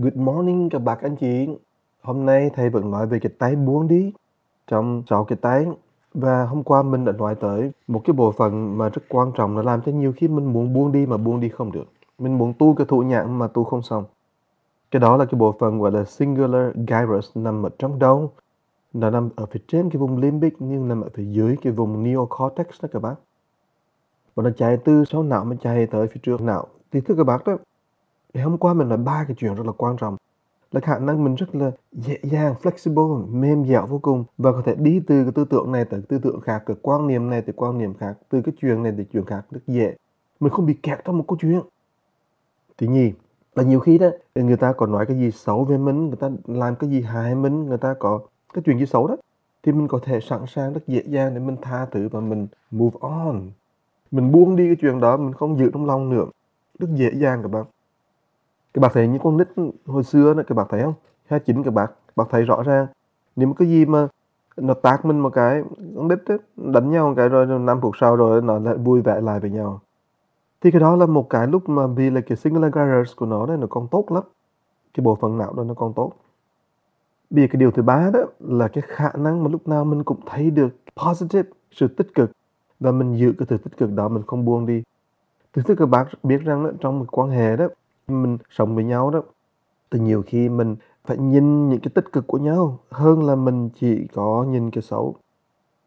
Good morning các bạn anh chị. Hôm nay thầy vẫn nói về cái tay buông đi trong sáu cái tay và hôm qua mình đã nói tới một cái bộ phận mà rất quan trọng là làm cho nhiều khi mình muốn buông đi mà buông đi không được. Mình muốn tu cái thủ nhãn mà tu không xong. Cái đó là cái bộ phận gọi là singular gyrus nằm ở trong đầu. Nó nằm ở phía trên cái vùng limbic nhưng nằm ở phía dưới cái vùng neocortex đó các bạn. Và nó chạy từ sau não mà chạy tới phía trước não. Thì thưa các bạn đó, ngày hôm qua mình nói ba cái chuyện rất là quan trọng là khả năng mình rất là dễ dàng, flexible, mềm dẻo vô cùng và có thể đi từ cái tư tưởng này tới tư tưởng khác, từ quan niệm này tới quan niệm khác, từ cái chuyện này tới chuyện khác rất dễ. Mình không bị kẹt trong một câu chuyện. Thứ nhì là nhiều khi đó người ta còn nói cái gì xấu về mình, người ta làm cái gì hại mình, người ta có cái chuyện gì xấu đó thì mình có thể sẵn sàng rất dễ dàng để mình tha thứ và mình move on. Mình buông đi cái chuyện đó, mình không giữ trong lòng nữa. Rất dễ dàng các bạn các bạn thấy những con nít hồi xưa đó các bạn thấy không? Hai chín các bạn bạn thấy rõ ràng. Nếu mà cái gì mà nó tác mình một cái con nít ấy, đánh nhau một cái rồi năm phút sau rồi nó lại vui vẻ lại với nhau. Thì cái đó là một cái lúc mà vì là cái singular gyrus của nó đấy nó còn tốt lắm. Cái bộ phận não đó nó còn tốt. Vì cái điều thứ ba đó là cái khả năng mà lúc nào mình cũng thấy được positive sự tích cực. Và mình giữ cái sự tích cực đó mình không buông đi. Thứ thứ các bạn biết rằng đó, trong một quan hệ đó mình sống với nhau đó. Thì nhiều khi mình phải nhìn những cái tích cực của nhau hơn là mình chỉ có nhìn cái xấu.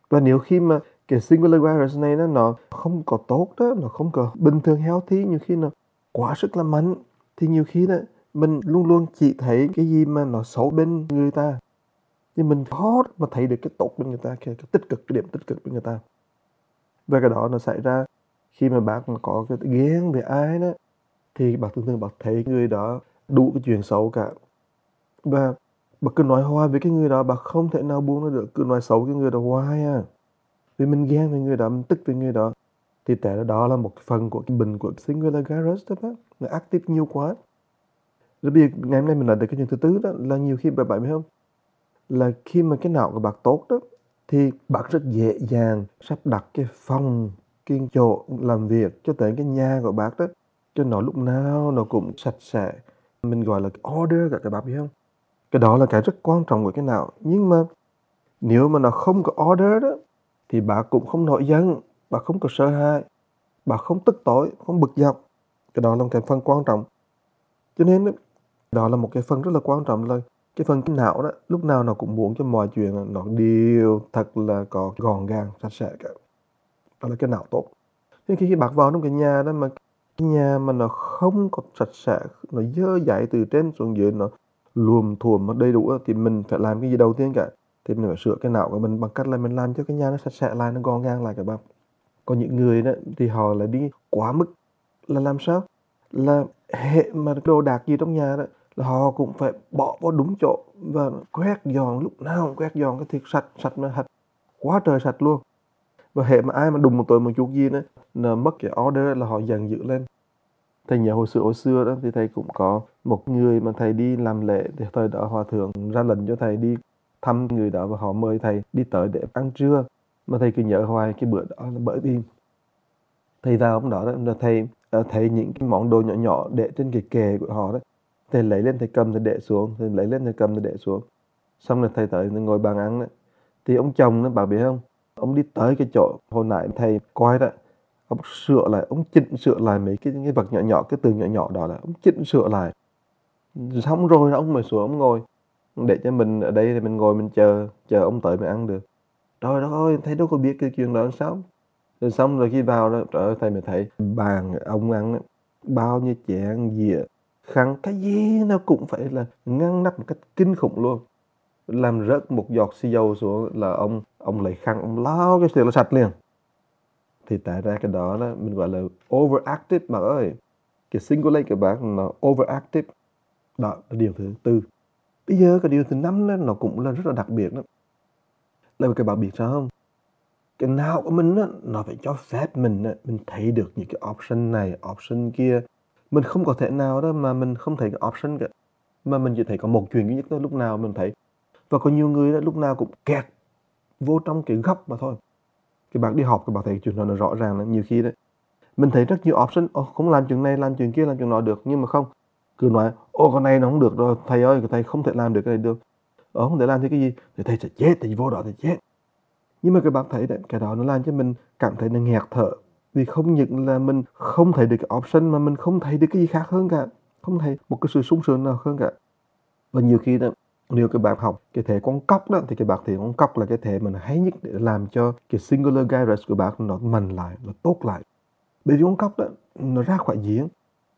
Và nếu khi mà cái singular virus này nó nó không có tốt đó nó không có bình thường healthy nhiều khi nó quá sức là mạnh thì nhiều khi đó mình luôn luôn chỉ thấy cái gì mà nó xấu bên người ta. Nhưng mình khó mà thấy được cái tốt bên người ta cái, cái tích cực cái điểm tích cực bên người ta. Và cái đó nó xảy ra khi mà bạn có cái ghen về ai đó thì bác thường thường bác thấy người đó đủ cái chuyện xấu cả. Và bác cứ nói hoài với cái người đó bác không thể nào buông nó được. Cứ nói xấu cái người đó hoài à. Vì mình ghen với người đó, mình tức với người đó. Thì tại đó là một phần của cái bình của singular garage đó bác nó active nhiều quá. Rồi bây giờ ngày hôm nay mình nói được cái chuyện thứ tư đó, là nhiều khi bạn bạn biết không? Là khi mà cái não của bạn tốt đó, thì bạn rất dễ dàng sắp đặt cái phòng, cái chỗ làm việc cho tới cái nhà của bác đó cho nó lúc nào nó cũng sạch sẽ. Mình gọi là order cả các bạn biết không? Cái đó là cái rất quan trọng của cái nào. Nhưng mà nếu mà nó không có order đó thì bà cũng không nổi giận bà không có sợ hãi bà không tức tối không bực dọc. Cái đó là một cái phần quan trọng. Cho nên đó là một cái phần rất là quan trọng là cái phần cái não đó lúc nào nó cũng muốn cho mọi chuyện nó đều thật là có gọn gàng sạch sẽ cả. Đó là cái não tốt. Nhưng khi, khi bạc vào trong cái nhà đó mà nhà mà nó không có sạch sẽ, nó dơ dãi từ trên xuống dưới, nó luồm thuồm nó đầy đủ thì mình phải làm cái gì đầu tiên cả? Thì mình phải sửa cái não của mình bằng cách là mình làm cho cái nhà nó sạch sẽ lại, nó gọn gàng lại các bạn. Có những người đó thì họ lại đi quá mức là làm sao? Là hệ mà đồ đạc gì trong nhà đó, là họ cũng phải bỏ vào đúng chỗ và quét dọn lúc nào cũng quét dọn cái thiệt sạch sạch mà thật. Quá trời sạch luôn và hệ mà ai mà đùng một tội một chút gì nữa là mất cái order là họ dần dữ lên. Thầy nhớ hồi xưa hồi xưa đó thì thầy cũng có một người mà thầy đi làm lễ thì thời đó hòa thượng ra lệnh cho thầy đi thăm người đó và họ mời thầy đi tới để ăn trưa. Mà thầy cứ nhớ hoài cái bữa đó là bởi vì thầy vào hôm đó, đó là thầy ờ, thấy những cái món đồ nhỏ nhỏ để trên cái kề của họ đó. Thầy lấy lên thầy cầm thầy để xuống thầy lấy lên thầy cầm thầy để xuống. Xong rồi thầy tới thầy ngồi bàn ăn đó. Thì ông chồng nó bảo biết không? Ông đi tới cái chỗ hồi nãy thầy coi đó ông sửa lại ông chỉnh sửa lại mấy cái, cái vật nhỏ nhỏ cái từ nhỏ nhỏ đó là ông chỉnh sửa lại. Xong rồi đó ông mới xuống ông ngồi. Để cho mình ở đây thì mình ngồi mình chờ chờ ông tới mình ăn được. Trời đất ơi thầy đâu có biết cái chuyện đó sao. Rồi xong rồi khi vào đó trời ơi thầy mới thấy bàn ông ăn bao nhiêu chén dĩa khăn cái gì nó cũng phải là ngăn nắp một cách kinh khủng luôn. Làm rớt một giọt xì dầu xuống là ông ông lấy khăn ông lau cái tiền nó sạch liền. Thì tại ra cái đó, đó mình gọi là overactive mà ơi. Cái singular của bạn nó overactive. Đó là điều thứ tư. Bây giờ cái điều thứ năm đó, nó cũng là rất là đặc biệt đó. Là cái bạn biết sao không? Cái nào của mình đó, nó phải cho phép mình đó, mình thấy được những cái option này option kia. Mình không có thể nào đó mà mình không thấy cái option cả. Mà mình chỉ thấy có một chuyện duy nhất đó lúc nào mình thấy. Và có nhiều người đó lúc nào cũng kẹt vô trong cái góc mà thôi. Cái bạn đi học các bạn thấy chuyện đó nó rõ ràng là nhiều khi đấy. Mình thấy rất nhiều option oh, không làm chuyện này làm chuyện kia làm chuyện nọ được. Nhưng mà không cứ nói ô con này nó không được rồi thầy ơi thầy không thể làm được cái này được. Ờ không thể làm thì cái gì? Thì thầy sẽ chết thầy vô đó thì chết. Nhưng mà các bạn thấy đấy cái đó nó làm cho mình cảm thấy là nghẹt thở. Vì không những là mình không thấy được cái option mà mình không thấy được cái gì khác hơn cả không thấy một cái sự sung sướng nào hơn cả. Và nhiều khi đó nếu các bạn học cái thể con cóc đó thì các bạn thì con cóc là cái thể mình hay nhất để làm cho cái singular gyrus của bạn nó mạnh lại nó tốt lại. Bởi vì con cóc đó nó ra khỏi diễn,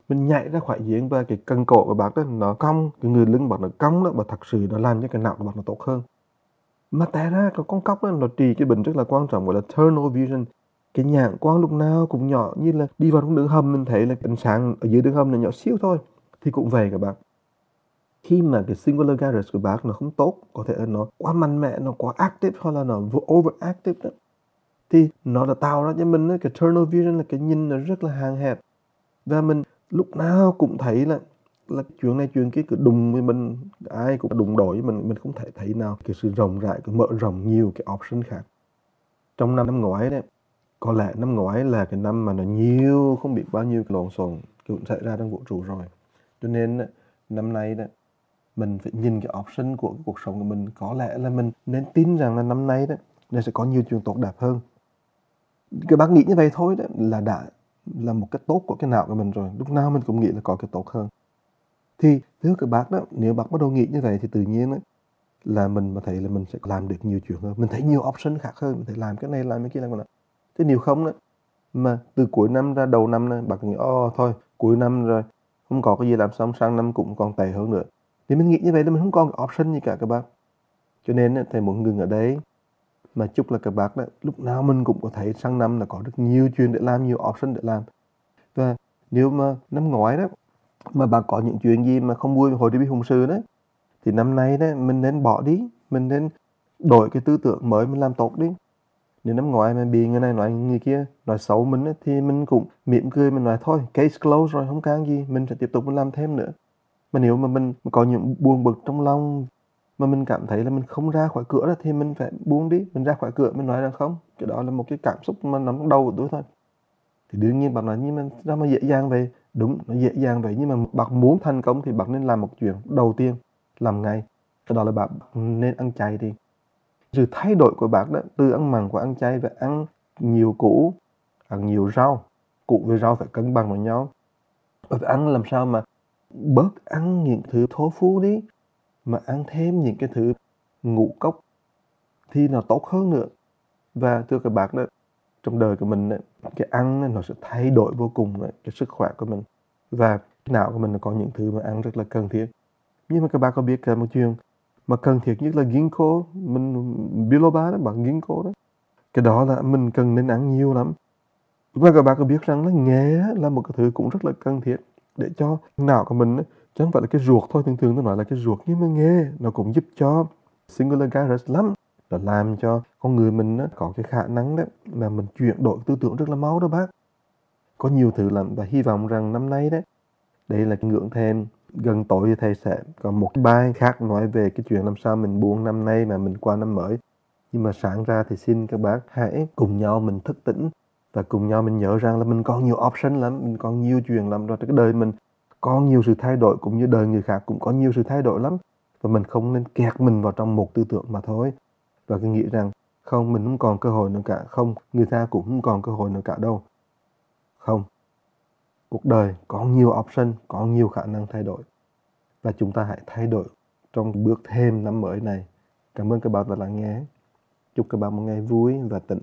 mình nhảy ra khỏi diễn và cái cân cổ của bạn đó nó cong cái người lưng bạn nó cong đó và thật sự nó làm cho cái não của bạn nó tốt hơn. Mà tại ra cái con cóc đó nó trị cái bệnh rất là quan trọng gọi là tunnel vision. Cái nhãn quan lúc nào cũng nhỏ như là đi vào trong đường hầm mình thấy là ánh sáng ở dưới đường hầm là nhỏ xíu thôi thì cũng vậy các bạn khi mà cái singular gyrus của bác nó không tốt, có thể là nó quá mạnh mẽ, nó quá active hoặc là nó overactive đó, thì nó đã tạo ra cho mình cái tunnel vision là cái nhìn nó rất là hạn hẹp. Và mình lúc nào cũng thấy là là chuyện này chuyện kia cứ đùng với mình, ai cũng đụng đổi với mình mình không thể thấy nào cái sự rộng rãi, cái mở rộng nhiều cái option khác. Trong năm năm ngoái đấy, có lẽ năm ngoái là cái năm mà nó nhiều, không biết bao nhiêu cái lộn xộn cũng xảy ra trong vũ trụ rồi. Cho nên năm nay đó mình phải nhìn cái option của cái cuộc sống của mình có lẽ là mình nên tin rằng là năm nay đó nó sẽ có nhiều chuyện tốt đẹp hơn. Cái bác nghĩ như vậy thôi đó là đã là một cái tốt của cái não của mình rồi. Lúc nào mình cũng nghĩ là có cái tốt hơn. Thì thưa các bác đó nếu bác bắt đầu nghĩ như vậy thì tự nhiên đó, là mình mà thấy là mình sẽ làm được nhiều chuyện hơn. Mình thấy nhiều option khác hơn mình thể làm cái này làm cái kia làm cái nào thế nếu không đó mà từ cuối năm ra đầu năm này bác nghĩ ô thôi cuối năm rồi không có cái gì làm xong sang năm cũng còn tệ hơn nữa thì mình nghĩ như vậy là mình không còn option gì cả các bác. Cho nên thầy muốn ngừng ở đấy mà chúc là các bác đó lúc nào mình cũng có thấy sang năm là có rất nhiều chuyện để làm nhiều option để làm. Và nếu mà năm ngoái đó mà bạn có những chuyện gì mà không vui hồi đi hùng sư đấy thì năm nay đó mình nên bỏ đi. Mình nên đổi cái tư tưởng mới mình làm tốt đi. Nếu năm ngoái mà bị người này nói người kia nói xấu mình ấy, thì mình cũng mỉm cười mình nói thôi case close rồi không can gì mình sẽ tiếp tục mình làm thêm nữa mà nếu mà mình có những buồn bực trong lòng mà mình cảm thấy là mình không ra khỏi cửa đó, thì mình phải buông đi mình ra khỏi cửa mình nói rằng không. Cái đó là một cái cảm xúc mà nằm trong đầu của tôi thôi. Thì đương nhiên bạn nói nhưng mà sao mà dễ dàng vậy? Đúng nó dễ dàng vậy nhưng mà bạn muốn thành công thì bạn nên làm một chuyện đầu tiên làm ngay. Cái đó là bạn nên ăn chay đi. Sự thay đổi của bạn đó từ ăn mặn của ăn chay và ăn nhiều củ ăn nhiều rau. Củ với rau phải cân bằng với nhau. Và phải ăn làm sao mà bớt ăn những thứ thô phu đi, mà ăn thêm những cái thứ ngũ cốc thì nó tốt hơn nữa. Và thưa các bạn đó, trong đời của mình cái ăn nó sẽ thay đổi vô cùng cái sức khỏe của mình. Và cái não của mình có những thứ mà ăn rất là cần thiết. Nhưng mà các bạn có biết cả một chuyện mà cần thiết nhất là ginkgo. Mình, biloba đó, bạn ginkgo đó. Cái đó là mình cần nên ăn nhiều lắm. Và các bạn có biết rằng là nghệ là một cái thứ cũng rất là cần thiết để cho não của mình chứ không phải là cái ruột thôi, thường thường tôi nói là cái ruột nhưng mà nghe nó cũng giúp cho singular gyrus lắm. Là làm cho con người mình nó có cái khả năng đó mà mình chuyển đổi tư tưởng rất là máu đó bác. Có nhiều thứ lắm và hy vọng rằng năm nay đấy, đây là cái ngưỡng thêm gần tối thì thầy sẽ có một bài khác nói về cái chuyện làm sao mình buông năm nay mà mình qua năm mới. Nhưng mà sáng ra thì xin các bác hãy cùng nhau mình thức tỉnh và cùng nhau mình nhớ rằng là mình còn nhiều option lắm, mình còn nhiều chuyện lắm. Rồi cái đời mình có nhiều sự thay đổi cũng như đời người khác cũng có nhiều sự thay đổi lắm. Và mình không nên kẹt mình vào trong một tư tưởng mà thôi. Và cứ nghĩ rằng không, mình không còn cơ hội nữa cả. Không, người ta cũng không còn cơ hội nữa cả đâu. Không, cuộc đời có nhiều option, có nhiều khả năng thay đổi. Và chúng ta hãy thay đổi trong bước thêm năm mới này. Cảm ơn các bạn đã lắng nghe. Chúc các bạn một ngày vui và tịnh.